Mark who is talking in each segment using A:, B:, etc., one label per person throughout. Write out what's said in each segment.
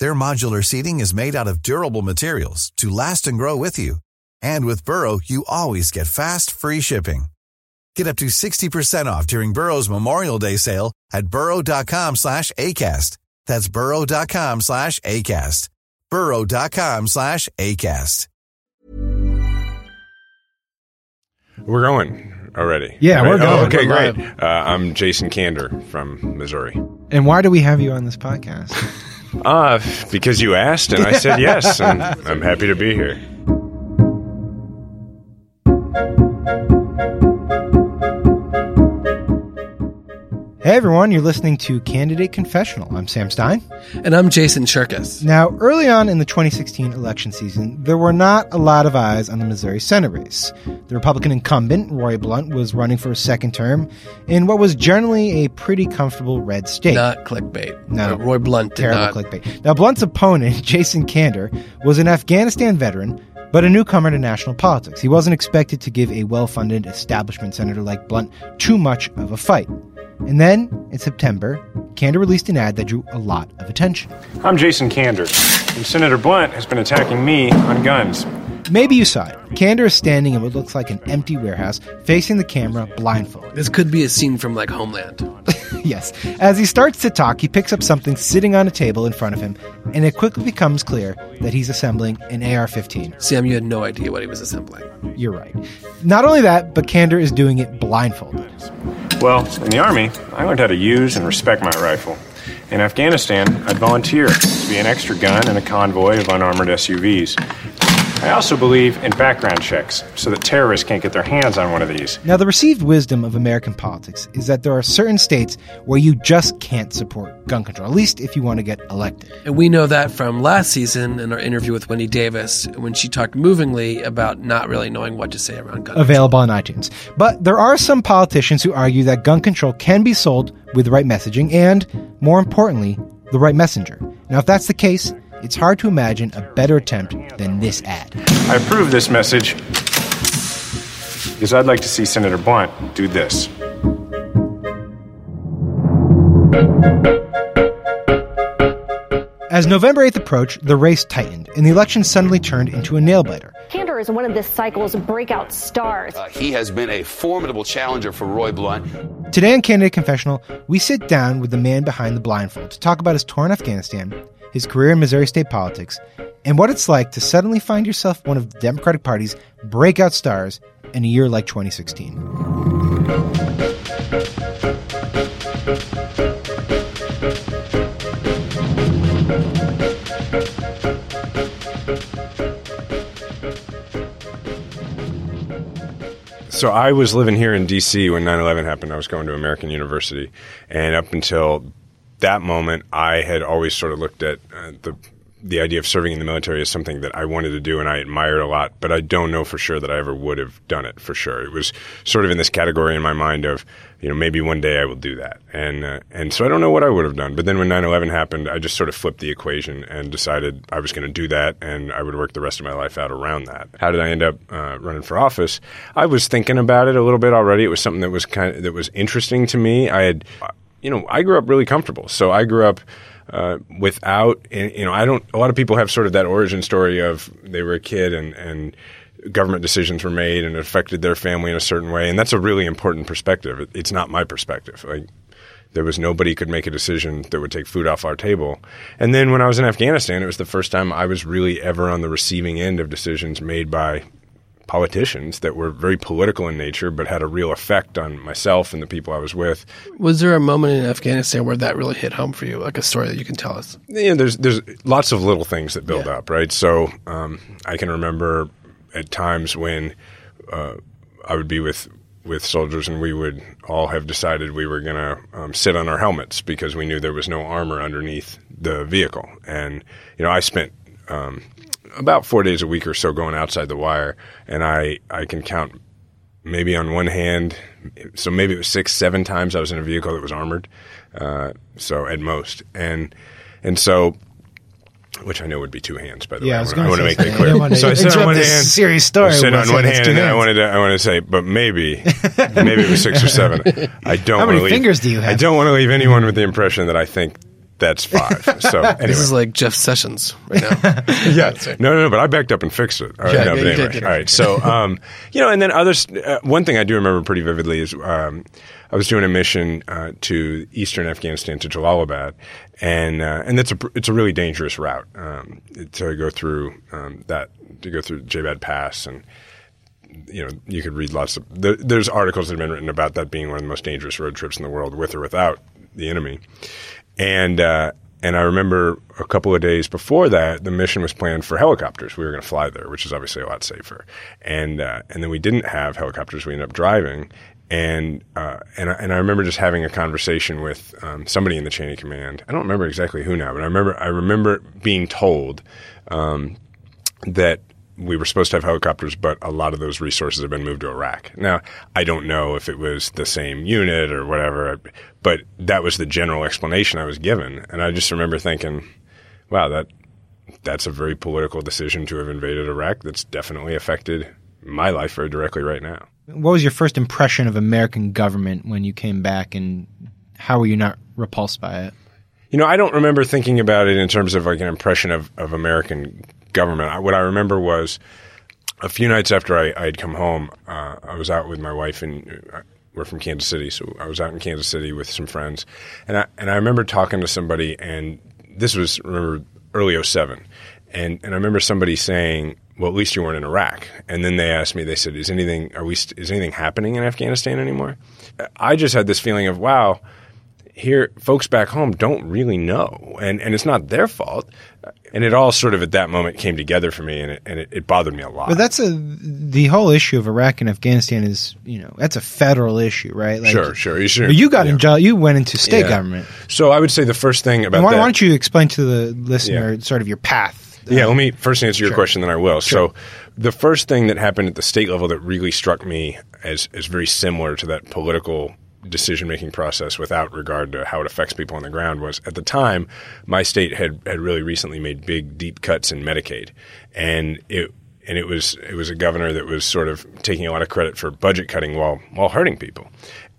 A: Their modular seating is made out of durable materials to last and grow with you. And with Burrow, you always get fast, free shipping. Get up to 60% off during Burrow's Memorial Day sale at burrow.com slash ACAST. That's burrow.com slash ACAST. burrow.com slash ACAST.
B: We're going already.
C: Yeah, we're
B: Oh,
C: going.
B: okay,
C: We're
B: great. Uh, I'm Jason Kander from Missouri.
C: And why do we have you on this podcast?
B: Uh, because you asked and I said yes, and I'm happy to be here.
C: Hey everyone, you're listening to Candidate Confessional. I'm Sam Stein.
D: And I'm Jason Cherkis.
C: Now, early on in the 2016 election season, there were not a lot of eyes on the Missouri Senate race. The Republican incumbent, Roy Blunt, was running for a second term in what was generally a pretty comfortable red state.
D: Not clickbait.
C: No.
D: Uh, Roy Blunt did
C: Terrible
D: not.
C: clickbait. Now, Blunt's opponent, Jason Kander, was an Afghanistan veteran, but a newcomer to national politics. He wasn't expected to give a well funded establishment senator like Blunt too much of a fight. And then, in September, Kander released an ad that drew a lot of attention.
E: I'm Jason Kander, and Senator Blunt has been attacking me on guns.
C: Maybe you saw it. Kander is standing in what looks like an empty warehouse, facing the camera, blindfolded.
D: This could be a scene from like Homeland.
C: yes. As he starts to talk, he picks up something sitting on a table in front of him, and it quickly becomes clear that he's assembling an AR 15.
D: Sam, you had no idea what he was assembling.
C: You're right. Not only that, but Kander is doing it blindfolded.
E: Well, in the Army, I learned how to use and respect my rifle. In Afghanistan, I'd volunteer to be an extra gun in a convoy of unarmored SUVs. I also believe in background checks so that terrorists can't get their hands on one of these.
C: Now, the received wisdom of American politics is that there are certain states where you just can't support gun control, at least if you want to get elected.
D: And we know that from last season in our interview with Wendy Davis when she talked movingly about not really knowing what to say around gun.
C: Available on iTunes. But there are some politicians who argue that gun control can be sold with the right messaging and, more importantly, the right messenger. Now, if that's the case, it's hard to imagine a better attempt than this ad.
E: I approve this message because I'd like to see Senator Blunt do this.
C: As November 8th approached, the race tightened, and the election suddenly turned into a nail biter.
F: Kander is one of this cycle's breakout stars.
G: Uh, he has been a formidable challenger for Roy Blunt.
C: Today on Candidate Confessional, we sit down with the man behind the blindfold to talk about his tour in Afghanistan, his career in Missouri state politics, and what it's like to suddenly find yourself one of the Democratic Party's breakout stars in a year like 2016.
B: So I was living here in D.C. when 9/11 happened. I was going to American University, and up until that moment, I had always sort of looked at uh, the the idea of serving in the military as something that I wanted to do and I admired a lot. But I don't know for sure that I ever would have done it for sure. It was sort of in this category in my mind of you know maybe one day I will do that, and uh, and so I don't know what I would have done. But then when 9/11 happened, I just sort of flipped the equation and decided I was going to do that, and I would work the rest of my life out around that. How did I end up uh, running for office? I was thinking about it a little bit already. It was something that was kind of, that was interesting to me. I had, you know, I grew up really comfortable, so I grew up. Uh, without, you know, I don't. A lot of people have sort of that origin story of they were a kid and and government decisions were made and it affected their family in a certain way, and that's a really important perspective. It's not my perspective. Like, there was nobody could make a decision that would take food off our table. And then when I was in Afghanistan, it was the first time I was really ever on the receiving end of decisions made by politicians that were very political in nature, but had a real effect on myself and the people I was with.
D: Was there a moment in Afghanistan where that really hit home for you, like a story that you can tell us?
B: Yeah, there's there's lots of little things that build
D: Yeah.
B: up, right? So um, I can remember at times when uh, I would be with with soldiers, and we would all have decided we were going to um, sit on our helmets because we knew there was no armor underneath the vehicle. And you know, I spent um, about four days a week or so going outside the wire, and I I can count maybe on one hand, so maybe it was six, seven times I was in a vehicle that was armored. Uh, so at most, and and so, which I know would be two hands. By the
C: Yeah, I
B: way, I
C: gonna
B: want to make that clear. so I said on one hand,
C: serious story
B: I said on one hand, and I wanted to, I want to say, but maybe, maybe it was six or seven. I don't.
C: How many
B: leave,
C: fingers do you have?
B: I don't want to leave anyone with the impression that I think that's five. So anyway.
D: This is like Jeff Sessions right now.
B: yeah. No, no, no. But I backed up and fixed it. All right,
D: Yeah,
B: no,
D: yeah,
B: but anyway. All right. So, um, you know, and then others. Uh, one thing I do remember pretty vividly is um, I was doing a mission uh, to eastern Afghanistan to Jalalabad, and uh, and that's a it's a really dangerous route um, to go through um, that to go through Jabad Pass and you know, you could read lots of. There, there's articles that have been written about that being one of the most dangerous road trips in the world, with or without the enemy. And uh, and I remember a couple of days before that, the mission was planned for helicopters. We were going to fly there, which is obviously a lot safer. And uh, and then we didn't have helicopters. We ended up driving. And uh, and I, and I remember just having a conversation with um, somebody in the chain of command. I don't remember exactly who now, but I remember I remember being told um, that we were supposed to have helicopters, but a lot of those resources have been moved to Iraq. Now, I don't know if it was the same unit or whatever, but that was the general explanation I was given. And I just remember thinking, wow, that that's a very political decision to have invaded Iraq that's definitely affected my life very directly right now.
C: What was your first impression of American government when you came back, and how were you not repulsed by it?
B: You know, I don't remember thinking about it in terms of like an impression of, of American government. What I remember was a few nights after I, I had come home, uh, I was out with my wife and uh, we're from Kansas City, so I was out in Kansas City with some friends, and I and I remember talking to somebody, and this was remember early 07. and and I remember somebody saying, "Well, at least you weren't in Iraq." And then they asked me, they said, "Is anything are we is anything happening in Afghanistan anymore?" I just had this feeling of, "Wow." here folks back home don't really know and and it's not their fault and it all sort of at that moment came together for me and it, and it, it bothered me a lot
C: But that's a the whole issue of Iraq and Afghanistan is you know that's a federal issue, right? Like,
B: sure sure you should
C: You got
B: yeah.
C: in. You went into state
B: Yeah.
C: government.
B: so i would say the first thing about
C: why,
B: that
C: why don't you explain to the listener
B: Yeah.
C: sort of your path?
B: Yeah, let me first answer your
C: Sure.
B: question, then I will. So, the first thing that happened at the state level that really struck me as as very similar to that political decision making process without regard to how it affects people on the ground was at the time my state had had really recently made big deep cuts in Medicaid. And it and it was it was a governor that was sort of taking a lot of credit for budget cutting while while hurting people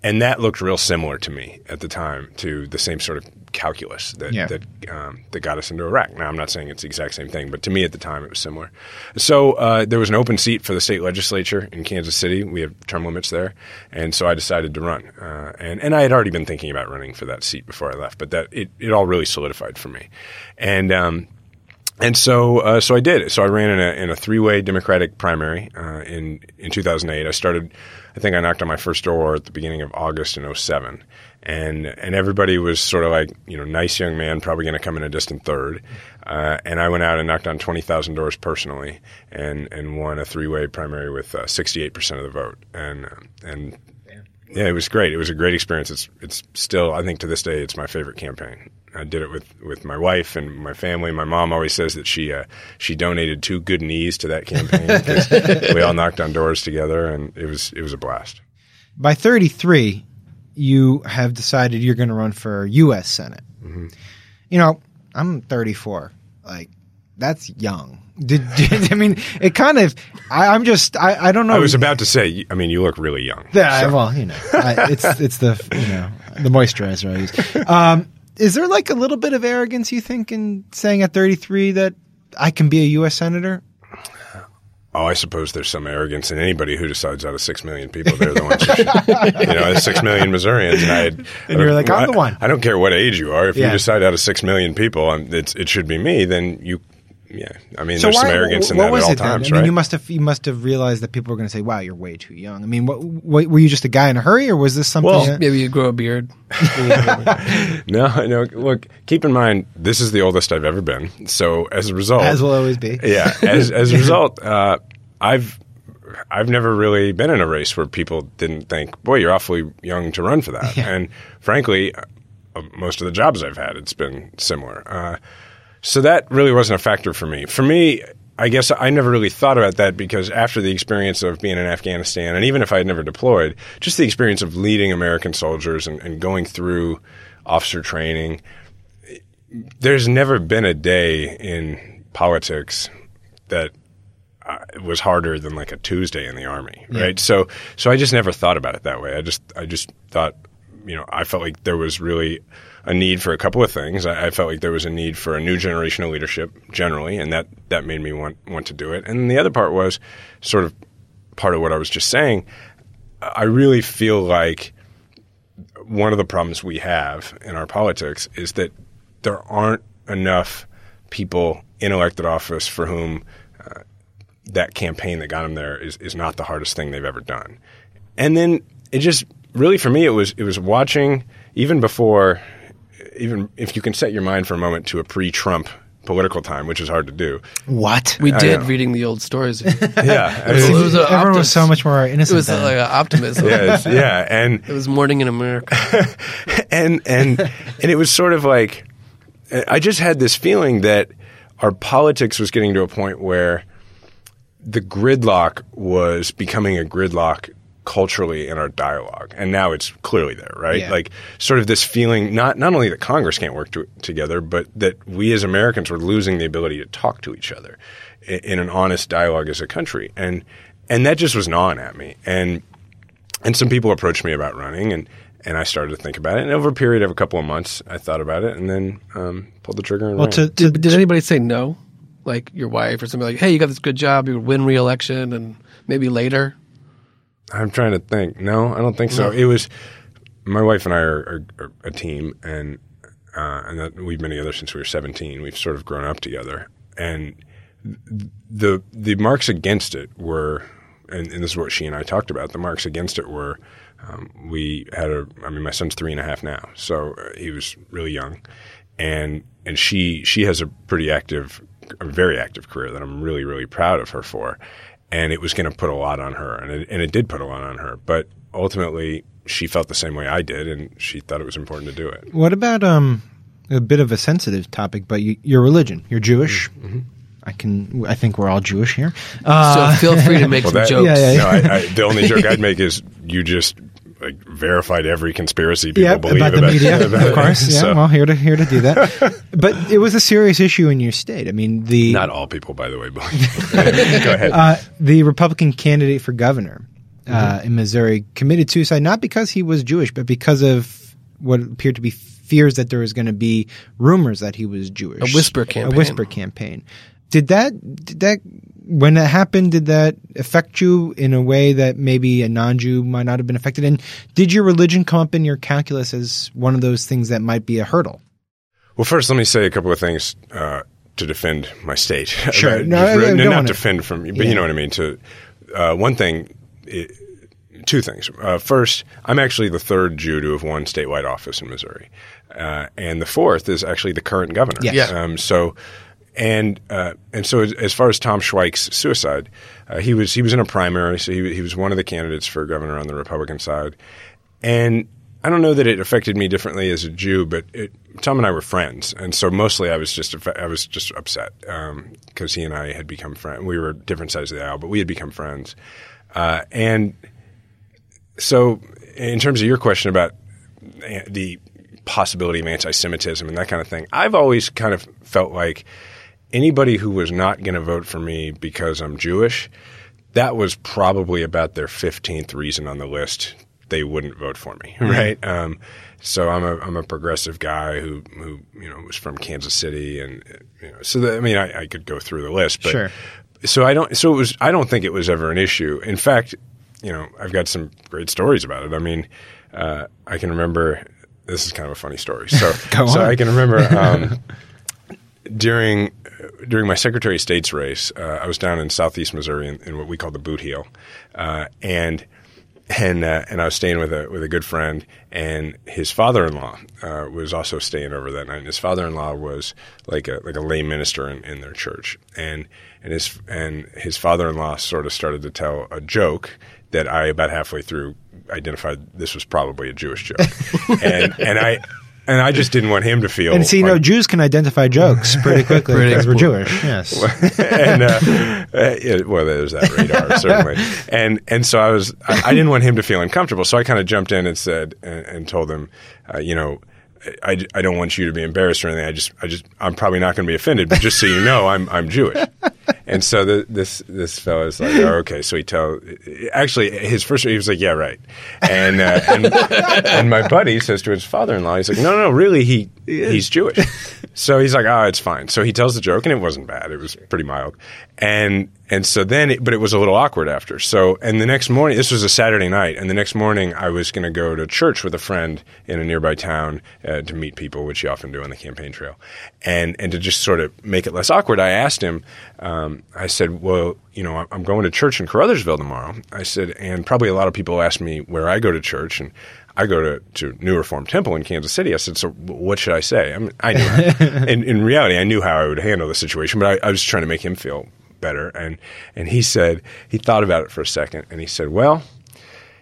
B: and that looked real similar to me at the time to the same sort of calculus that
C: Yeah.
B: that um, that got us into Iraq. Now, I'm not saying it's the exact same thing, but to me at the time it was similar. So uh, there was an open seat for the state legislature in Kansas City. We have term limits there, and so I decided to run. Uh, and and I had already been thinking about running for that seat before I left, but that it, it all really solidified for me. And um, and so, uh, so I did. So I ran in a, in a three-way Democratic primary uh, in in 2008. I started. I think I knocked on my first door at the beginning of August in 07. and and everybody was sort of like, you know, nice young man, probably going to come in a distant third. Uh, and I went out and knocked on 20,000 doors personally, and and won a three-way primary with uh, 68% of the vote. And and yeah, it was great. It was a great experience. It's it's still, I think, to this day, it's my favorite campaign. I did it with, with my wife and my family. My mom always says that she uh, she donated two good knees to that campaign because we all knocked on doors together, and it was it was a blast.
C: By 33, you have decided you're going to run for U.S. Senate.
B: Mm-hmm.
C: You know, I'm 34. Like, that's young. Did, did I mean it? Kind of. I, I'm just. I, I don't know.
B: I was about to say, I mean, you look really young.
C: Yeah,
B: So-
C: well, you know, I, it's it's the you know the moisturizer I use. Um, is there like a little bit of arrogance you think in saying at 33 that I can be a U.S. senator?
B: Oh, I suppose there's some arrogance in anybody who decides out of six million people they're the ones who should. you know, there's six million Missourians, and I had,
C: And you're like, I'm the one.
B: I don't care what age you are. If
C: Yeah.
B: you decide out of six million people, um, it's, it should be me. Then you yeah. I mean,
C: So
B: there's some arrogance in
C: what
B: that
C: was
B: at all
C: it then?
B: times,
C: I mean,
B: right?
C: you must have you must have realized that people were going to say, "Wow, you're way too young." I mean, what, what were you just a guy in a hurry, or was this something?
B: Well,
C: that-
D: Maybe you grow a beard.
B: no, no. Look, keep in mind, this is the oldest I've ever been. So as a result,
C: as will always be.
B: yeah. As as a result, uh, I've I've never really been in a race where people didn't think, "Boy, you're awfully young to run for that." And frankly, uh, most of the jobs I've had, it's been similar. Uh, so that really wasn't a factor for me. For me, I guess I never really thought about that because after the experience of being in Afghanistan, and even if I had never deployed, just the experience of leading American soldiers and, and going through officer training, there's never been a day in politics that uh, was harder than like a Tuesday in the army, right? So, so I just never thought about it that way. I just, I just thought, you know, I felt like there was really a need for a couple of things. I, I felt like there was a need for a new generation of leadership generally, and that that made me want want to do it. And the other part was sort of part of what I was just saying. I really feel like one of the problems we have in our politics is that there aren't enough people in elected office for whom uh, that campaign that got them there is, is not the hardest thing they've ever done. And then it just really for me it was it was watching even before even if you can set your mind for a moment to a pre-Trump political time, which is hard to do.
C: What?
D: We did
B: know.
D: reading the old stories.
B: Yeah,
D: It was- it was a
C: Everyone was so much more
D: uh,
C: innocent.
D: It was uh,
C: then.
D: like an optimism.
B: yeah, yeah, and
D: It was morning in America.
B: and and and it was sort of like I just had this feeling that our politics was getting to a point where the gridlock was becoming a gridlock culturally in our dialogue, and now it's clearly there, right?
C: Yeah.
B: Like sort of this feeling not not only that Congress can't work to, together, but that we as Americans were losing the ability to talk to each other in, in an honest dialogue as a country, and and that just was gnawing at me, and and some people approached me about running and and I started to think about it. And over a period of a couple of months, I thought about it and then um, pulled the trigger and
C: well, to, to,
D: Did, did anybody say no? Like your wife or somebody like, hey, you got this good job, you would win re-election, and maybe later.
B: I'm trying to think. No, I don't think so. It was my wife and I are, are, are a team, and uh, and that we've been together since we were 17. We've sort of grown up together, and the the marks against it were, and, and this is what she and I talked about. The marks against it were, um, we had a. I mean, my son's three and a half now, so uh, he was really young, and and she she has a pretty active, a very active career that I'm really really proud of her for, and it was going to put a lot on her, and it, and it did put a lot on her, but ultimately she felt the same way I did, and she thought it was important to do it.
C: what about um a bit of a sensitive topic, but you, your religion? You're Jewish.
B: Mm-hmm.
C: I can. I think we're all Jewish here. Uh,
D: so feel free to make
B: Well,
D: some
B: that,
D: jokes.
C: Yeah, yeah,
B: No, I, I, the only joke I'd make is you just like verified every conspiracy people
C: yeah,
B: believe
C: about the media,
B: about
C: of course. Yeah,
B: So-
C: well, here to here to do that. but it was a serious issue in your state. I mean, the
B: not all people, by the way, believe. Go ahead.
C: uh, the Republican candidate for governor uh,
B: Mm-hmm.
C: in Missouri committed suicide not because he was Jewish, but because of what appeared to be fears that there was going to be rumors that he was Jewish.
D: A whisper campaign.
C: A
D: campaign.
C: whisper campaign. Did that? Did that? When that happened, did that affect you in a way that maybe a non-Jew might not have been affected? And did your religion come up in your calculus as one of those things that might be a hurdle?
B: Well, first, let me say a couple of things uh, to defend my state.
C: Sure. No, I- I don't
B: not
C: wanna-
B: defend from, but
C: Yeah.
B: you know what I mean. To uh, one thing, i two things. Uh, first, I'm actually the third Jew to have won statewide office in Missouri, uh, and the fourth is actually the current governor.
C: Yes.
D: Yeah.
B: Um, so. And uh, and so as, as far as Tom Schweich's suicide, uh, he was he was in a primary, so he, he was one of the candidates for governor on the Republican side, and I don't know that it affected me differently as a Jew, but it, Tom and I were friends, and so mostly I was just I was just upset because he and I had become friends. We were different sides of the aisle, but we had become friends, uh, and so in terms of your question about uh, the possibility of anti-Semitism and that kind of thing, I've always kind of felt like anybody who was not going to vote for me because I'm Jewish, that was probably about their 15th reason on the list they wouldn't vote for me, right? Um, so I'm a I'm a progressive guy who who you know was from Kansas City, and you know, so that, I mean I, I could go through the list, but
C: Sure.
B: so I don't so it was I don't think it was ever an issue. In fact, you know I've got some great stories about it. I mean, uh, I can remember this is kind of a funny story. So so. I can remember. Um, during during my Secretary of State's race, uh, I was down in southeast Missouri in, in what we call the Boot Heel, uh, and and uh, and I was staying with a with a good friend, and his father in law uh, was also staying over that night. And his father in law was like a like a lay minister in, in their church, and and his and his father in law sort of started to tell a joke that I about halfway through identified this was probably a Jewish joke, and and I. And I just didn't want him to feel.
C: And see, you know, Jews can identify jokes pretty quickly because we're Jewish. Yes.
B: and uh, uh, yeah, well, there's that radar certainly. And and so I was, I, I didn't want him to feel uncomfortable, so I kind of jumped in and said and, and told him, uh, you know. I, I don't want you to be embarrassed or anything. I just I just I'm probably not going to be offended, but just so you know, I'm I'm Jewish. And so the, this this fellow is like, oh, okay. So he tell actually his first he was like, yeah, right. And uh, and, and my buddy says to his father-in-law, he's like, no, no, no, really, he he's Jewish. So he's like, oh, it's fine. So he tells the joke, and it wasn't bad. It was pretty mild. And and so then, it, but it was a little awkward after. So and the next morning, this was a Saturday night, and the next morning I was going to go to church with a friend in a nearby town uh, to meet people, which you often do on the campaign trail, and and to just sort of make it less awkward, I asked him. Um, I said, well, you know, I'm going to church in Caruthersville tomorrow. I said, and probably a lot of people ask me where I go to church, and I go to, to New Reformed Temple in Kansas City. I said, so what should I say? I, mean, I knew, how, in, in reality, I knew how I would handle the situation, but I, I was trying to make him feel better. And, and he said, he thought about it for a second, and he said, well,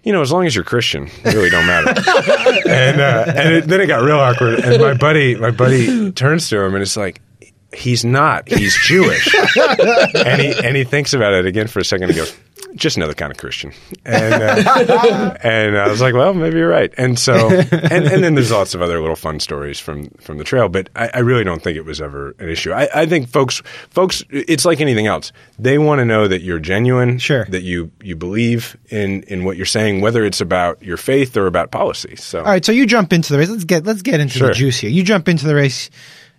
B: you know, as long as you're Christian, it really don't matter. and uh, and it, then it got real awkward. And my buddy, my buddy turns to him and it's like, he's not. He's Jewish. and he and he thinks about it again for a second. and goes, just another kind of Christian. And uh, and I was like, well, maybe you're right. And so and, and then there's lots of other little fun stories from from the trail. But I, I really don't think it was ever an issue. I, I think folks folks, it's like anything else. They want to know that you're genuine.
C: Sure.
B: That you you believe in in what you're saying, whether it's about your faith or about policy. So
C: All right, so you jump into the race. Let's get let's get into
B: Sure.
C: the juice here. You jump into the race,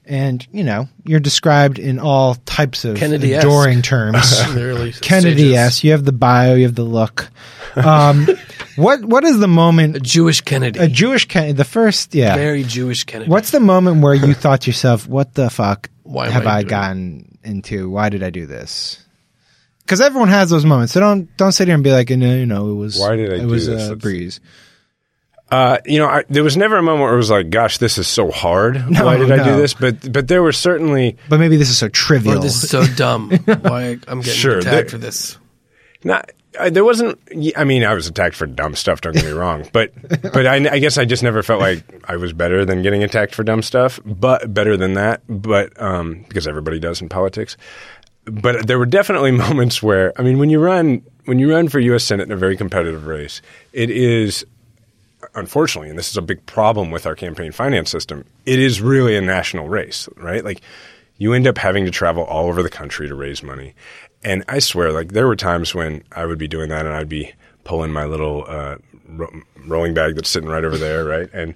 C: and you know you're described in all types of
D: Kennedy-esque.
C: adoring terms.
D: in the early
C: Kennedy,
D: stages.
C: yes. You have the bio, you have the look. Um, what what is the
D: A
C: moment?
D: Jewish Kennedy.
C: A Jewish Kennedy, the first, yeah.
D: Very Jewish Kennedy.
C: What's the moment where you thought to yourself, "What the fuck
D: Why
C: have
D: I
C: I
D: doing-
C: gotten into? Why did I do this?" Because everyone has those moments. So don't don't sit here and be like, "No, you know, it was
B: Why did I
C: it
B: do
C: was
B: this?
C: a
B: That's-
C: breeze."
B: Uh, you know, I, there was never a moment where it was like, "Gosh, this is so hard.
C: No,
B: Why did I do this?" But but there were certainly
C: But maybe this is so trivial.
D: or this is so dumb. Why I'm getting
B: Sure,
D: attacked
B: there-
D: for this.
B: not. I, there wasn't. I mean, I was attacked for dumb stuff. Don't get me wrong, but but I, I guess I just never felt like I was better than getting attacked for dumb stuff. But better than that. But um, because everybody does in politics. But there were definitely moments where I mean, when you run when you run for U.S. Senate in a very competitive race, it is unfortunately, and this is a big problem with our campaign finance system, it is really a national race, right? Like you end up having to travel all over the country to raise money. And I swear, like there were times when I would be doing that and I'd be pulling my little uh, ro- rolling bag that's sitting right over there, right? And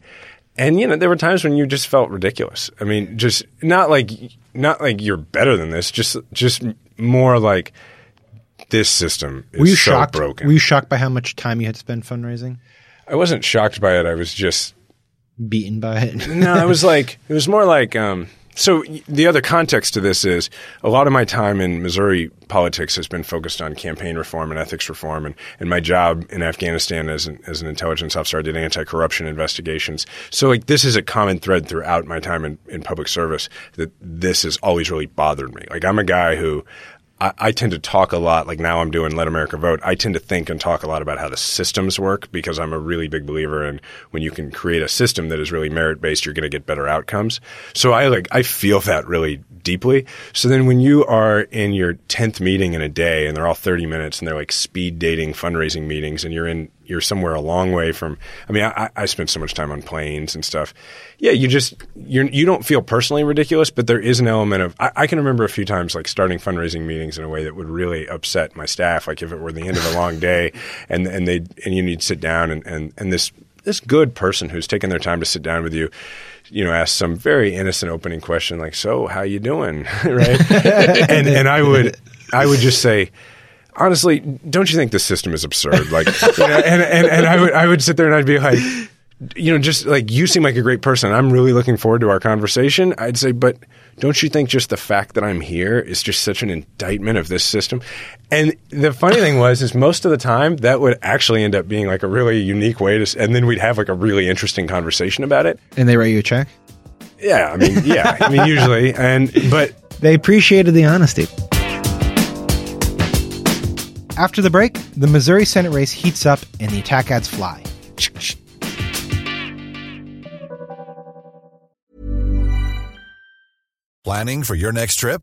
B: and you know, there were times when you just felt ridiculous. I mean, just not like not like you're better than this, just just more like this system is
C: were you
B: so
C: shocked?
B: broken.
C: Were you shocked by how much time you had to spend fundraising?
B: I wasn't shocked by it. I was just
C: Beaten by it.
B: no, it was like it was more like um, so. The other context to this is a lot of my time in Missouri politics has been focused on campaign reform and ethics reform, and, and my job in Afghanistan as an, as an intelligence officer, I did anti-corruption investigations. So like this is a common thread throughout my time in, in public service that this has always really bothered me. Like I'm a guy who. I, I tend to talk a lot, like now I'm doing Let America Vote. I tend to think and talk a lot about how the systems work because I'm a really big believer in when you can create a system that is really merit based, you're going to get better outcomes. So I like I feel that really deeply. So then when you are in your tenth meeting in a day and they're all thirty minutes and they're like speed dating fundraising meetings and you're in you're somewhere a long way from. I mean, I, I spent so much time on planes and stuff. Yeah, you just you're you don't feel personally ridiculous, but there is an element of. I, I can remember a few times like starting fundraising meetings in a way that would really upset my staff. Like if it were the end of a long day, and and they and you need to sit down and and and this this good person who's taken their time to sit down with you you know, ask some very innocent opening question like, "So, how you doing?" right? and and I would I would just say, honestly, don't you think the system is absurd? Like, you know, and, and and I would I would sit there and I'd be like, you know, just like you seem like a great person. I'm really looking forward to our conversation. I'd say, but don't you think just the fact that I'm here is just such an indictment of this system? And the funny thing was, is most of the time that would actually end up being like a really unique way to, and then we'd have like a really interesting conversation about it.
C: And they write you a check?
B: Yeah, I mean, yeah, I mean, usually, and but
C: They appreciated the honesty. After the break, the Missouri Senate race heats up and the attack ads fly.
A: Planning for your next trip?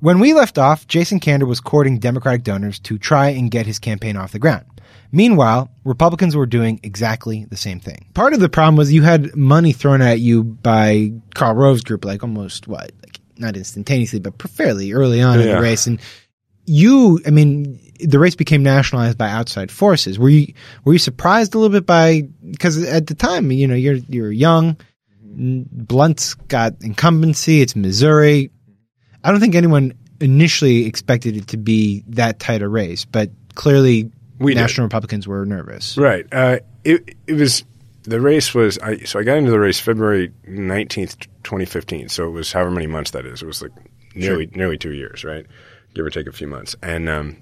C: When we left off, Jason Kander was courting Democratic donors to try and get his campaign off the ground. Meanwhile, Republicans were doing exactly the same thing. Part of the problem was you had money thrown at you by Karl Rove's group, like almost what, like not instantaneously, but fairly early on in the race. And you, I mean, the race became nationalized by outside forces. Were you were you surprised a little bit by because at the time, you know, you're you're young. Blunt's got incumbency. It's Missouri. I don't think anyone initially expected it to be that tight a race, but clearly
B: We did.
C: National Republicans were nervous.
B: Right. Uh, it it was the race was I so I got into the race February nineteenth, twenty fifteen. So it was however many months that is. It was like nearly nearly two years, right? Give or take a few months. And um,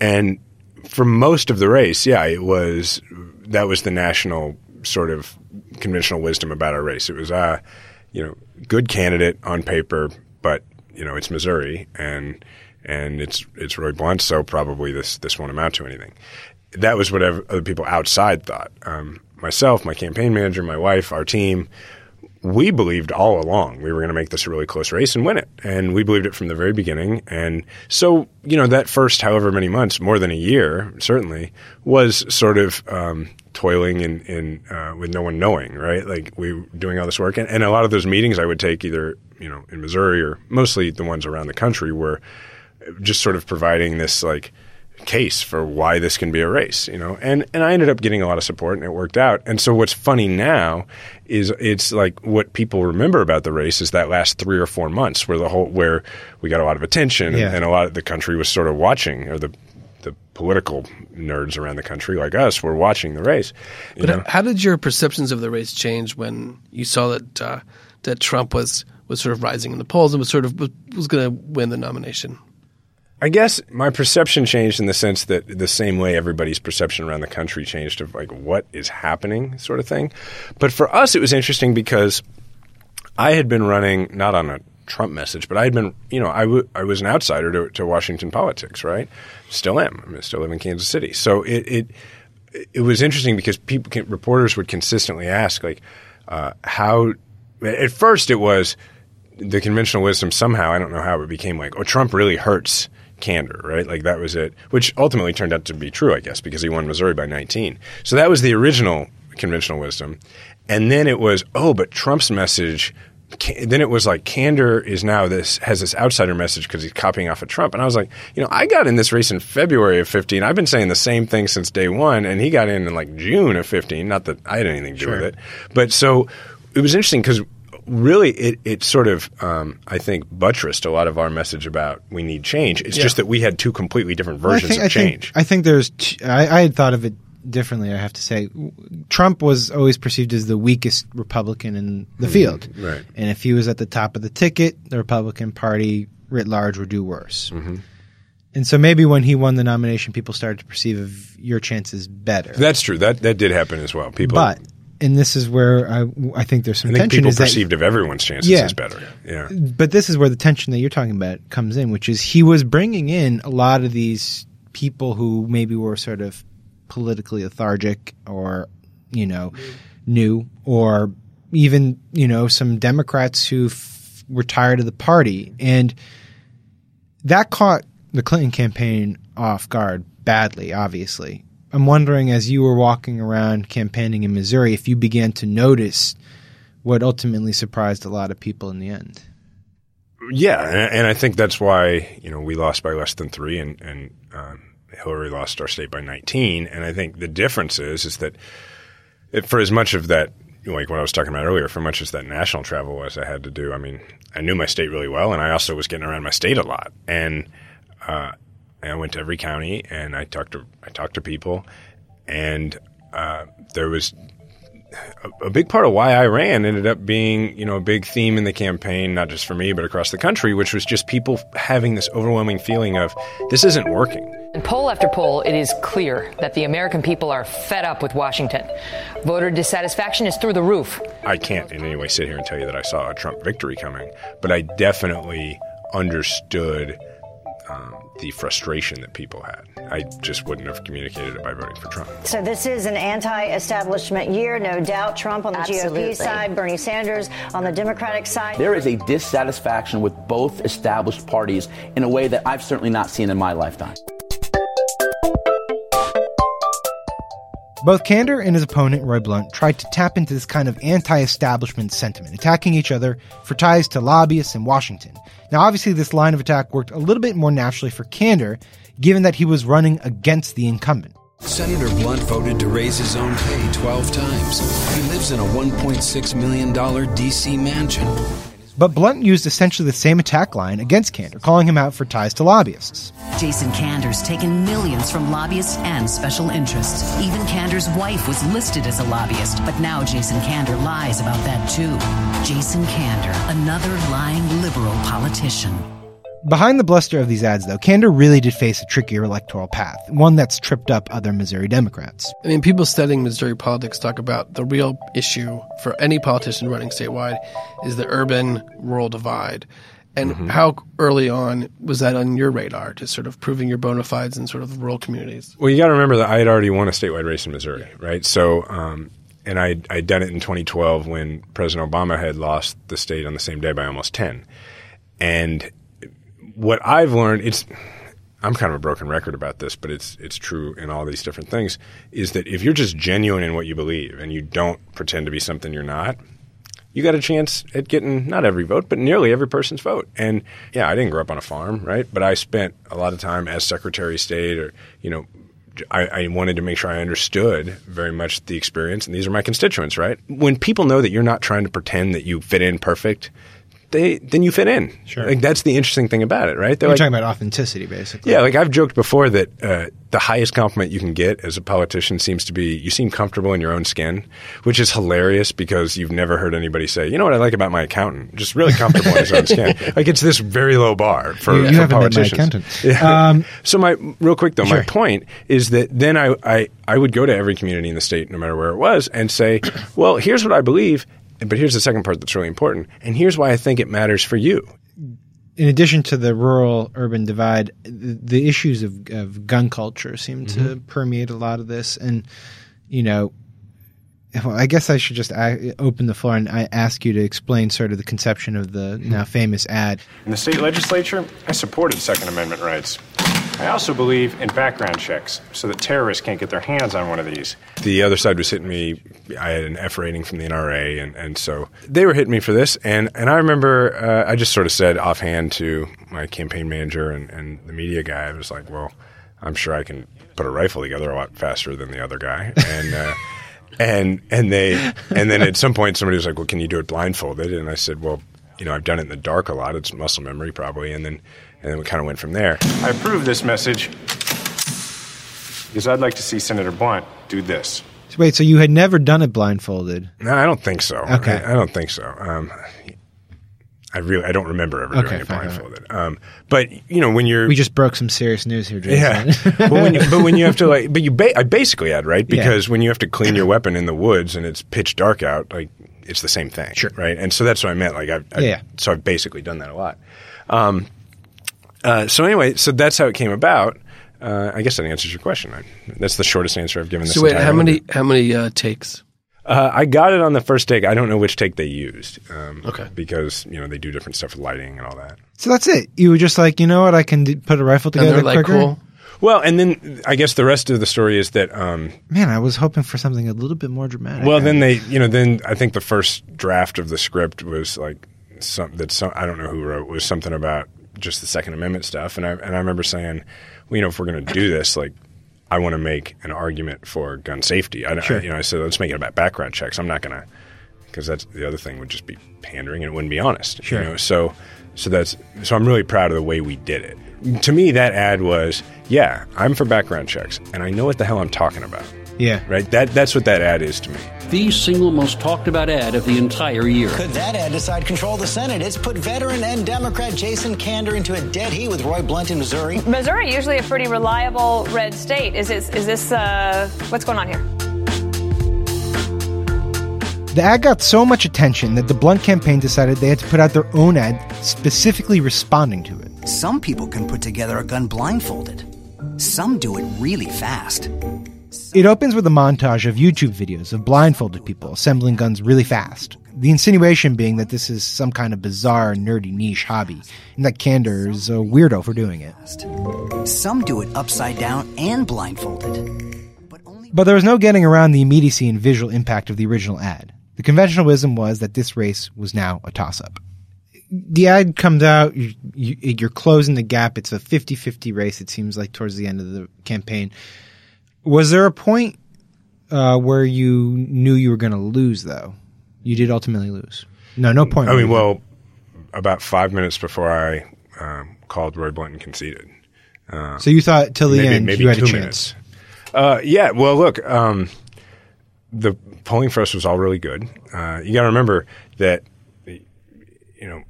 B: and for most of the race, yeah, it was that was the national sort of conventional wisdom about our race. It was uh, you know, good candidate on paper, but you know, it's Missouri and and it's it's Roy Blunt, so probably this this won't amount to anything. That was what other people outside thought. Um, myself, my campaign manager, my wife, our team, we believed all along we were going to make this a really close race and win it. And we believed it from the very beginning. And so, you know, that first however many months, more than a year, certainly, was sort of um, toiling in, in uh, with no one knowing, right? Like we were doing all this work. And, and a lot of those meetings I would take either, you know, in Missouri or mostly the ones around the country were just sort of providing this like case for why this can be a race, you know. And and I ended up getting a lot of support and it worked out. And so what's funny now is it's like what people remember about the race is that last 3 or 4 months where the whole where we got a lot of attention
C: Yeah.
B: and, and a lot of the country was sort of watching or the the political nerds around the country like us were watching the race.
D: But
B: know?
D: how did your perceptions of the race change when you saw that uh, that Trump was was sort of rising in the polls and was sort of was, was going to win the nomination?
B: I guess my perception changed in the sense that the same way everybody's perception around the country changed of like what is happening, sort of thing. But for us, it was interesting because I had been running not on a Trump message, but I had been, you know, I, w- I was an outsider to, to Washington politics, right? Still am. I mean, still live in Kansas City. So it it, it was interesting because people, can, reporters would consistently ask, like, uh, how. At first, it was the conventional wisdom somehow I don't know how it became like oh Trump really hurts Kander right? Like that was it which ultimately turned out to be true I guess because he won Missouri by 19 so that was the original conventional wisdom. And then it was oh but Trump's message then it was like Kander is now this has this outsider message because he's copying off of Trump. And I was like you know I got in this race in February of 15 I've been saying the same thing since day one and he got in in like June of 15 not that I had anything to do with it. But so it was interesting because really it, it sort of um, I think buttressed a lot of our message about we need change. It's just that we had two completely different
C: Well, I
B: versions
C: think,
B: of
C: I
B: change.
C: Think, I think there's. T- I, I had thought of it differently. I have to say, Trump was always perceived as the weakest Republican in the field,
B: Mm-hmm. right.
C: And if he was at the top of the ticket, the Republican Party writ large would do worse.
B: Mm-hmm.
C: And so maybe when he won the nomination, people started to perceive of your chances better.
B: That's true. That that did happen as well. People,
C: But and this is where I, I think there's some
B: I think
C: tension.
B: people
C: is that-
B: perceived of everyone's chances
C: Yeah.
B: is better. Yeah.
C: but this is where the tension that you're talking about comes in, which is he was bringing in a lot of these people who maybe were sort of politically lethargic or, you know, new, or even, you know, some Democrats who f- were tired of the party. And that caught the Clinton campaign off guard badly, obviously. I'm wondering, as you were walking around campaigning in Missouri, if you began to notice what ultimately surprised a lot of people in the end.
B: Yeah, and, I think that's why you know we lost by less than three, and and um, Hillary lost our state by 19. And I think the difference is is that it, for as much of that, like what I was talking about earlier, for much as that national travel was, I had to do. I mean, I knew my state really well, and I also was getting around my state a lot, and uh, and I went to every county, and I talked to I talked to people, and uh, there was a, a big part of why I ran ended up being, you know, a big theme in the campaign, not just for me, but across the country, which was just people having this overwhelming feeling of this isn't working.
H: In poll after poll, it is clear that the American people are fed up with Washington. Voter dissatisfaction is through the roof.
B: I can't in any way sit here and tell you that I saw a Trump victory coming, but I definitely understood um, the frustration that people had. I just wouldn't have communicated it by voting for Trump.
I: So this is an anti-establishment year, no doubt. Trump on the
J: Absolutely.
I: GOP side, Bernie Sanders on the Democratic side.
J: There is a dissatisfaction with both established parties in a way that I've certainly not seen in my lifetime.
C: Both Kander and his opponent, Roy Blunt, tried to tap into this kind of anti establishment sentiment, attacking each other for ties to lobbyists in Washington. Now, obviously, this line of attack worked a little bit more naturally for Kander, given that he was running against the incumbent.
K: Senator Blunt voted to raise his own pay 12 times. He lives in a $1.6 million D.C. mansion.
C: But Blunt used essentially the same attack line against Kander, calling him out for ties to lobbyists.
L: Jason Kander's taken millions from lobbyists and special interests. Even Kander's wife was listed as a lobbyist, but now Jason Kander lies about that too. Jason Kander, another lying liberal politician.
C: Behind the bluster of these ads, though, Kander really did face a trickier electoral path, one that's tripped up other Missouri Democrats.
D: I mean, people studying Missouri politics talk about the real issue for any politician running statewide is the urban rural divide. And how early on was that on your radar, just sort of proving your bona fides in sort of rural communities?
B: Well, you got to remember that I had already won a statewide race in Missouri, right? So, um, and I I'd done it in 2012 when President Obama had lost the state on the same day by almost 10. And what I've learned, it's I'm kind of a broken record about this, but it's it's true in all these different things, is that if you're just genuine in what you believe and you don't pretend to be something you're not, you got a chance at getting not every vote, but nearly every person's vote. And yeah, I didn't grow up on a farm, right? But I spent a lot of time as Secretary of State, or you know, I, I wanted to make sure I understood very much the experience, and these are my constituents, right? When people know that you're not trying to pretend that you fit in perfect, they then you fit in.
C: Sure.
B: like that's the interesting thing about it, right? They're
C: You're
B: like,
C: talking about authenticity, basically.
B: yeah, like I've joked before that uh, the highest compliment you can get as a politician seems to be you seem comfortable in your own skin, which is hilarious because you've never heard anybody say, you know what I like about my accountant, just really comfortable in his own skin. Like it's this very low bar for,
C: You- you
B: for
C: haven't met my
B: politicians.
C: accountant.
B: Yeah.
C: Um,
B: so my real quick though,
C: Sure.
B: my point is that then I, I I would go to every community in the state, no matter where it was, and say, well, here's what I believe. But here's the second part that's really important, and here's why I think it matters for you.
C: in addition to the rural urban divide, the, the issues of, of gun culture seem to
B: Mm-hmm.
C: permeate a lot of this. And, you know, well, I guess I should just open the floor and I ask you to explain sort of the conception of the now famous ad.
E: In the state legislature, I supported Second Amendment rights. I also believe in background checks so that terrorists can't get their hands on one of these.
B: The other side was hitting me. I had an F rating from the NRA, and, and so they were hitting me for this. And, and I remember uh, I just sort of said offhand to my campaign manager and, and the media guy, I was like, well, I'm sure I can put a rifle together a lot faster than the other guy. And uh, and and they and then at some point somebody was like, well, can you do it blindfolded? And I said, well, you know, I've done it in the dark a lot. It's muscle memory probably. And then and then we kind of went from there.
E: I approve this message because I'd like to see Senator Blunt do this.
C: Wait, so you had never done it blindfolded?
B: No, I don't think so.
C: Okay.
B: I, I don't think so. Um, I really I don't remember ever
C: Okay,
B: doing it
C: fine, fine.
B: blindfolded. Um, but you know when you're
C: We just broke some serious news here, Jason.
B: yeah, but when you, but when you have to like, but you ba- I basically had right
C: Yeah.
B: because when you have to clean your weapon in the woods and it's pitch dark out, like it's the same thing, sure. right? And so that's what I meant. Like, I, I
C: Yeah.
B: so I've basically done that a lot. Um, uh, so anyway, so that's how it came about. Uh, I guess that answers your question. I, that's the shortest answer I've given this.
D: So wait, how many how many uh, takes?
B: Uh, I got it on the first take. I don't know which take they used. Um,
D: Okay.
B: Because you know they do different stuff with lighting and all that.
C: So that's it. You were just like, you know what? I can d- put a rifle together
D: they're like,
C: quicker.
D: cool.
B: Well, and then I guess the rest of the story is that. Um,
C: Man, I was hoping for something a little bit more dramatic.
B: Well, then they, you know, then I think the first draft of the script was like some that some I don't know who wrote was something about just the Second Amendment stuff, and I and I remember saying, well, you know, if we're going to do this, like, I want to make an argument for gun safety. I,
C: Sure.
B: I, you know, I said let's make it about background checks. I'm not going to because that's the other thing would just be pandering and it wouldn't be honest.
C: Sure.
B: You know, so so that's so I'm really proud of the way we did it. To me, that ad was, yeah, I'm for background checks, and I know what the hell I'm talking about.
C: Yeah.
B: Right. That that's what that ad is to me.
M: The single most talked about ad of the entire year.
N: Could that ad decide control of the Senate? It's put veteran and Democrat Jason Kander into a dead heat with Roy Blunt in Missouri.
O: Missouri usually a pretty reliable red state. Is this is this uh, what's going on here?
C: The ad got so much attention that the Blunt campaign decided they had to put out their own ad specifically responding to it.
P: Some people can put together a gun blindfolded. Some do it really fast.
C: It opens with a montage of YouTube videos of blindfolded people assembling guns really fast. The insinuation being that this is some kind of bizarre, nerdy niche hobby, and that Kander is a weirdo for doing it.
P: Some do it upside down and blindfolded.
C: But there was no getting around the immediacy and visual impact of the original ad. The conventional wisdom was that this race was now a toss up. The ad comes out, you, you, you're closing the gap. It's a 50 50 race, it seems like, towards the end of the campaign. Was there a point uh, where you knew you were going to lose, though? You did ultimately lose. No, no point.
B: I mean, well, about five minutes before I um, called Roy Blunt and conceded. Uh,
C: So you thought till the
B: maybe-
C: end
B: maybe
C: you had a chance.
B: Uh, yeah. Well, look, um, the polling for us was all really good. Uh, you got to remember that, you know,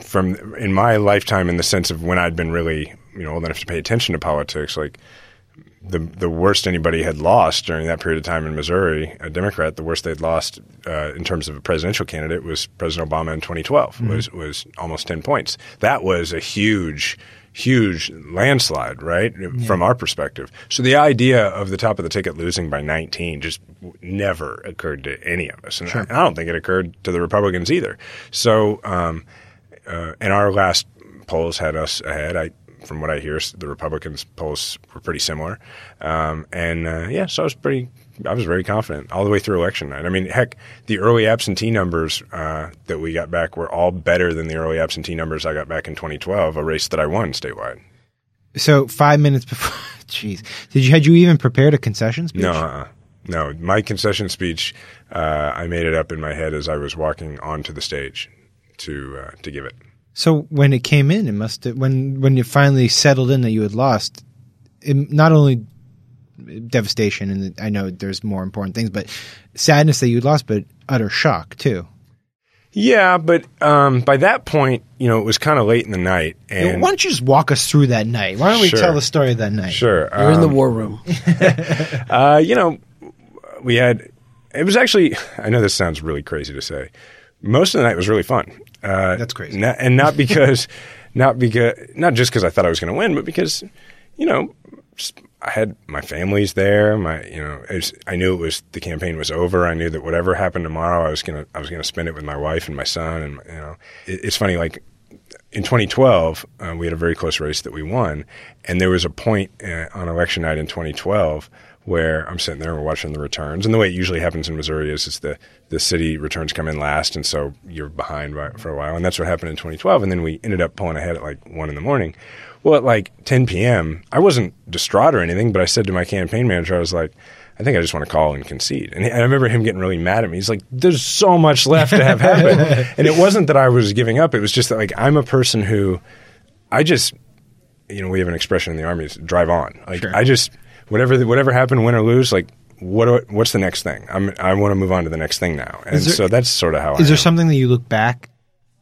B: from in my lifetime, in the sense of when I'd been really, you know, old enough to pay attention to politics, like the the worst anybody had lost during that period of time in Missouri, a Democrat, the worst they'd lost uh, in terms of a presidential candidate was President Obama in 2012.
C: Mhm.
B: Was was almost 10 points. That was a huge, huge landslide, right, from our perspective. So the idea of the top of the ticket losing by 19 just never occurred to any of us, and
C: Sure.
B: I, I don't think it occurred to the Republicans either. So, um, uh, and our last polls had us ahead. I, from what I hear, the Republicans' polls were pretty similar, um, and uh, yeah, so I was pretty. I was very confident all the way through election night. I mean, heck, the early absentee numbers uh, that we got back were all better than the early absentee numbers I got back in 2012, a race that I won statewide.
C: So five minutes before, jeez, did you had you even prepared a concession speech?
B: No, uh-uh. no. My concession speech, uh, I made it up in my head as I was walking onto the stage to uh, to give it.
C: So when it came in, it must have, when when you finally settled in that you had lost, it, not only devastation, and I know there's more important things, but sadness that you lost, but utter shock too.
B: Yeah, but um, by that point, you know, it was kind of late in the night, and
C: Why don't you just walk us through that night? Why don't we
B: Sure.
C: tell the story of that night?
B: Sure,
D: You're in the
B: um,
D: war room.
B: uh, you know, we had. It was actually. I know this sounds really crazy to say. Most of the night was really fun. Uh,
C: That's crazy.
B: not- and not because, not because, not just because I thought I was going to win, but because, you know, I had my family's there. My, you know, it was, I knew it was the campaign was over. I knew that whatever happened tomorrow, I was gonna, I was gonna spend it with my wife and my son. And you know, it, it's funny, like in 2012, uh, we had a very close race that we won, and there was a point uh, on election night in 2012 where I'm sitting there and we're watching the returns, and the way it usually happens in Missouri is it's the the city returns come in last, and so you're behind by, for a while, and that's what happened in 2012, and then we ended up pulling ahead at like one in the morning. Well, at like 10 p.m., I wasn't distraught or anything, but I said to my campaign manager, I was like. I think I just want to call and concede. And, I remember him getting really mad at me. He's like, there's so much left to have happen. and it wasn't that I was giving up. It was just that like I'm a person who I just, you know, we have an expression in the army is drive on. Like I just, whatever, whatever happened, win or lose, like what, what's the next thing? I'm, I want to move on to the next thing now. And
C: there-
B: so that's sort of how. Is I
C: Is there
B: am.
C: something that you look back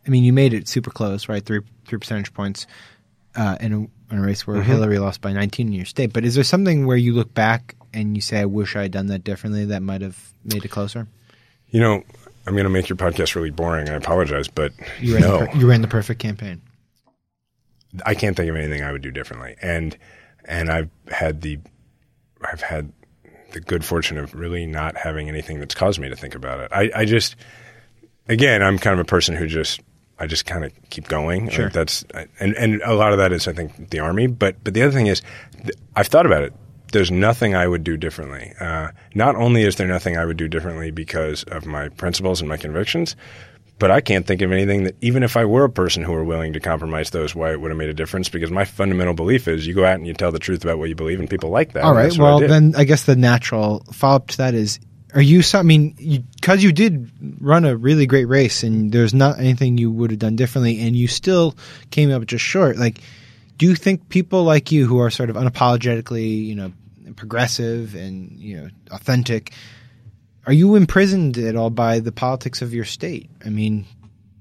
C: I mean, you made it super close, right? Three three percentage points uh, in, a, in a race where
B: Mhm.
C: Hillary lost by 19 in your state. But is there something where you look back and you say, "I wish I had done that differently"? That might have made it closer.
B: You know, I'm going to make your podcast really boring. I apologize, but
C: You ran,
B: no,
C: the, per- you ran the perfect campaign.
B: I can't think of anything I would do differently. And and I've had the I've had the good fortune of really not having anything that's caused me to think about it. I, I just again, I'm kind of a person who just I just kind of keep going.
C: Sure.
B: Like that's and and a lot of that is I think the army, but but the other thing is th- I've thought about it. There's nothing I would do differently. Uh, not only is there nothing I would do differently because of my principles and my convictions, but I can't think of anything that even if I were a person who were willing to compromise those, why it would have made a difference. Because my fundamental belief is you go out and you tell the truth about what you believe, and people like that.
C: All right.
B: and
C: right.
B: that's what I
C: Well,
B: did.
C: then I guess the natural follow up to that is: Are you? so- I mean, because you, did run a really great race, and there's not anything you would have done differently, and you still came up just short. Like, do you think people like you who are sort of unapologetically, you know, progressive and you know, authentic, are you imprisoned at all by the politics of your state? I mean.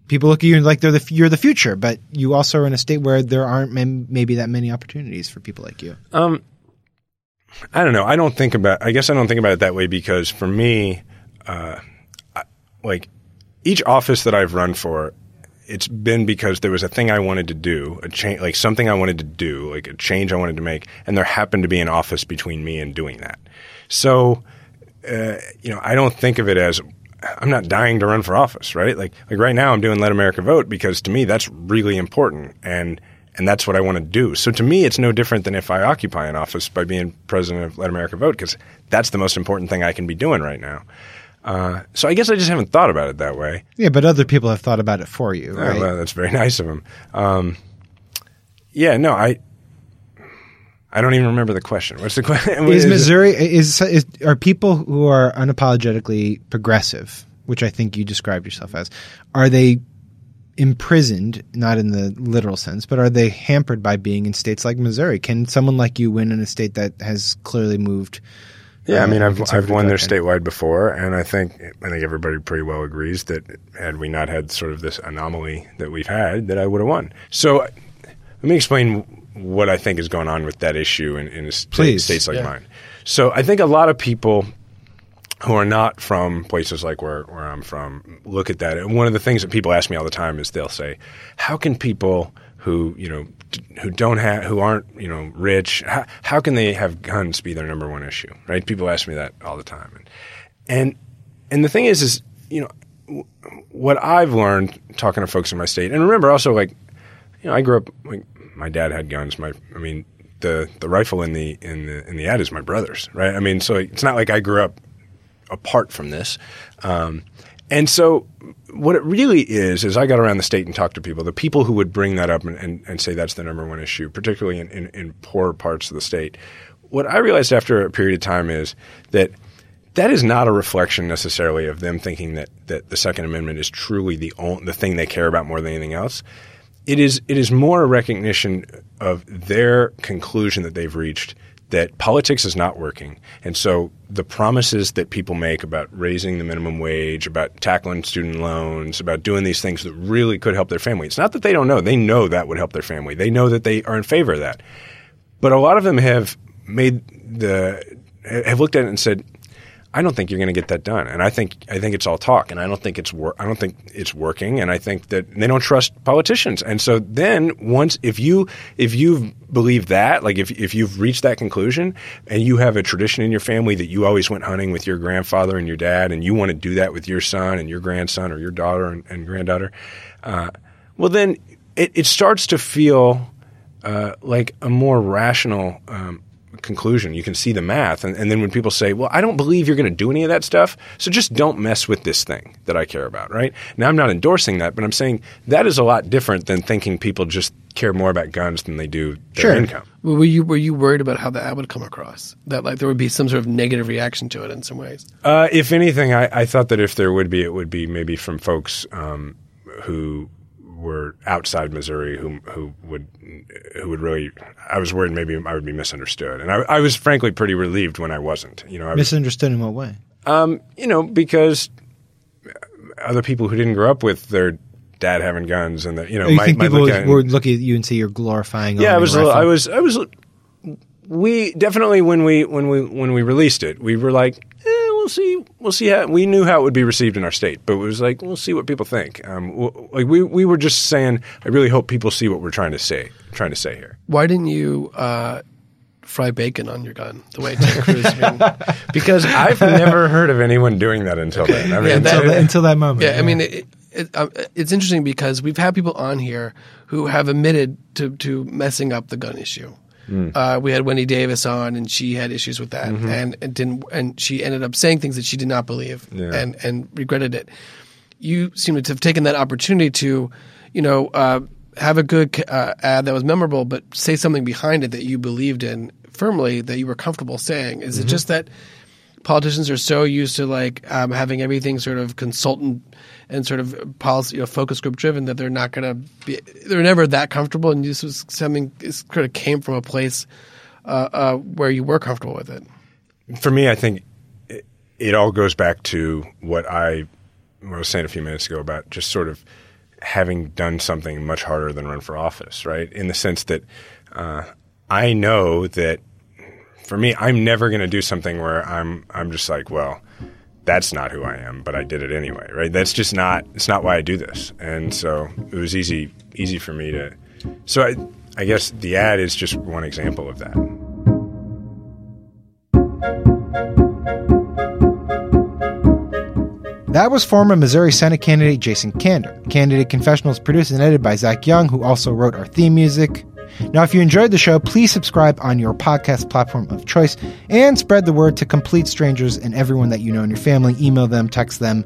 C: People look at you like they're the you're the future, but you also are in a state where there aren't maybe that many opportunities for people like you.
B: Um, I don't know. I don't think about. I guess I don't think about it that way because for me, uh, I, like each office that I've run for, it's been because there was a thing I wanted to do, a change, like something I wanted to do, like a change I wanted to make, and there happened to be an office between me and doing that. So, uh, you know, I don't think of it as I'm not dying to run for office, right? Like, like right now, I'm doing Let America Vote because to me that's really important, and and that's what I want to do. So to me, it's no different than if I occupy an office by being president of Let America Vote because that's the most important thing I can be doing right now. Uh, so I guess I just haven't thought about it that way.
C: Yeah, but other people have thought about it for you,
B: Oh,
C: right?
B: well, that's very nice of them. Um, yeah, no, I. I don't even remember the question. What's the question?
C: is Missouri is, is are people who are unapologetically progressive, which I think you described yourself as, are they imprisoned, not in the literal sense, but are they hampered by being in states like Missouri? Can someone like you win in a state that has clearly moved?
B: Yeah, I mean,
C: in a
B: I've I've won their statewide before, and I think I think everybody pretty well agrees that had we not had sort of this anomaly that we've had, that I would have won. So, let me explain what I think is going on with that issue in, in state,
C: Please,
B: states like
C: yeah.
B: mine. So, I think a lot of people who are not from places like where, where I'm from look at that. And one of the things that people ask me all the time is they'll say, "How can people who you know d- who don't have who aren't you know rich how, how can they have guns be their number one issue?" Right? People ask me that all the time, and and, and the thing is, is you know w- what I've learned talking to folks in my state, and remember also like you know I grew up like my dad had guns. My I mean the the rifle in the in the in the ad is my brother's, right? I mean, so it's not like I grew up apart from this. Um, and so, what it really is, is I got around the state and talked to people. The people who would bring that up and, and, and say that's the number one issue, particularly in, in, in poor parts of the state, what I realized after a period of time is that that is not a reflection necessarily of them thinking that, that the Second Amendment is truly the only, the thing they care about more than anything else. It is it is more a recognition of their conclusion that they've reached that politics is not working. And so the promises that people make about raising the minimum wage, about tackling student loans, about doing these things that really could help their family. It's not that they don't know. They know that would help their family. They know that they are in favor of that. But a lot of them have made the have looked at it and said, I don't think you're going to get that done, and I think I think it's all talk, and I don't think it's wor- I don't think it's working, and I think that they don't trust politicians, and so then once if you if you believe that, like if if you've reached that conclusion, and you have a tradition in your family that you always went hunting with your grandfather and your dad, and you want to do that with your son and your grandson or your daughter and, and granddaughter, uh, well then it, it starts to feel uh, like a more rational um, conclusion. You can see the math. And, and then when people say, well, I don't believe you're going to do any of that stuff, so just don't mess with this thing that I care about, right? Now, I'm not endorsing that, but I'm saying that is a lot different than thinking people just care more about guns than they do their
D: Sure.
B: income.
D: Well, Were you were you worried about how the ad would come across? That like there would be some sort of negative reaction to it in some ways.
B: Uh, if anything, I, I thought that if there would be, it would be maybe from folks um, who were outside Missouri who who would who would really. I was worried maybe I would be misunderstood, and I, I was frankly pretty relieved when I wasn't. You know, I was,
C: Misunderstood in what way?
B: um, you know, because other people who didn't grow up with their dad having guns and that you know
C: you
B: my,
C: think
B: my
C: people
B: look at-
C: would look at you and say you're glorifying?
B: yeah, I was. little-
C: rifle?
B: I was. I was. We definitely when we when we when we released it, we were like, we'll see, we'll see how. We knew how it would be received in our state, but it was like, we'll see what people think. Um, w- like we we were just saying, I really hope people see what we're trying to say, trying to say here.
D: Why didn't you uh, fry bacon on your gun the way Ted Cruz? I mean,
B: Because I've never heard of anyone doing that until then. I mean,
D: Yeah,
C: until, that, until that moment.
D: Yeah, I mean, it, it, um, it's interesting because we've had people on here who have admitted to, to messing up the gun issue.
B: Mm.
D: Uh, we had Wendy Davis on, and she had issues with that,
B: Mhm.
D: and, and didn't, and she ended up saying things that she did not believe,
B: Yeah.
D: and and regretted it. You seem to have taken that opportunity to, you know, uh, have a good uh, ad that was memorable, but say something behind it that you believed in firmly, that you were comfortable saying. Is it
B: Mhm.
D: just that? politicians are so used to like um, having everything sort of consultant and sort of policy, you know, focus group driven that they're not going to be, they're never that comfortable. And this was something, this kind of came from a place uh, uh, where you were comfortable with it.
B: For me, I think it, it all goes back to what I, what I was saying a few minutes ago about just sort of having done something much harder than run for office, right? In the sense that uh, I know that for me, I'm never going to do something where I'm I'm just like, well, that's not who I am, but I did it anyway, right? That's just not it's not why I do this, and so it was easy easy for me to. So I I guess the ad is just one example of that.
C: That was former Missouri Senate candidate Jason Kander. Candidate Confessional is produced and edited by Zach Young, who also wrote our theme music. Now, if you enjoyed the show, please subscribe on your podcast platform of choice and spread the word to complete strangers and everyone that you know in your family. Email them, text them,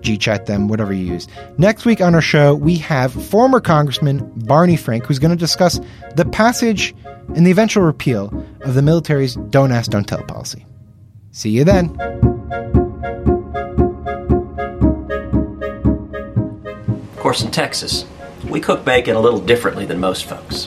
C: G-chat them, whatever you use. Next week on our show, we have former Congressman Barney Frank, who's going to discuss the passage and the eventual repeal of the military's Don't Ask, Don't Tell policy. See you then.
Q: Of course, in Texas, we cook bacon a little differently than most folks.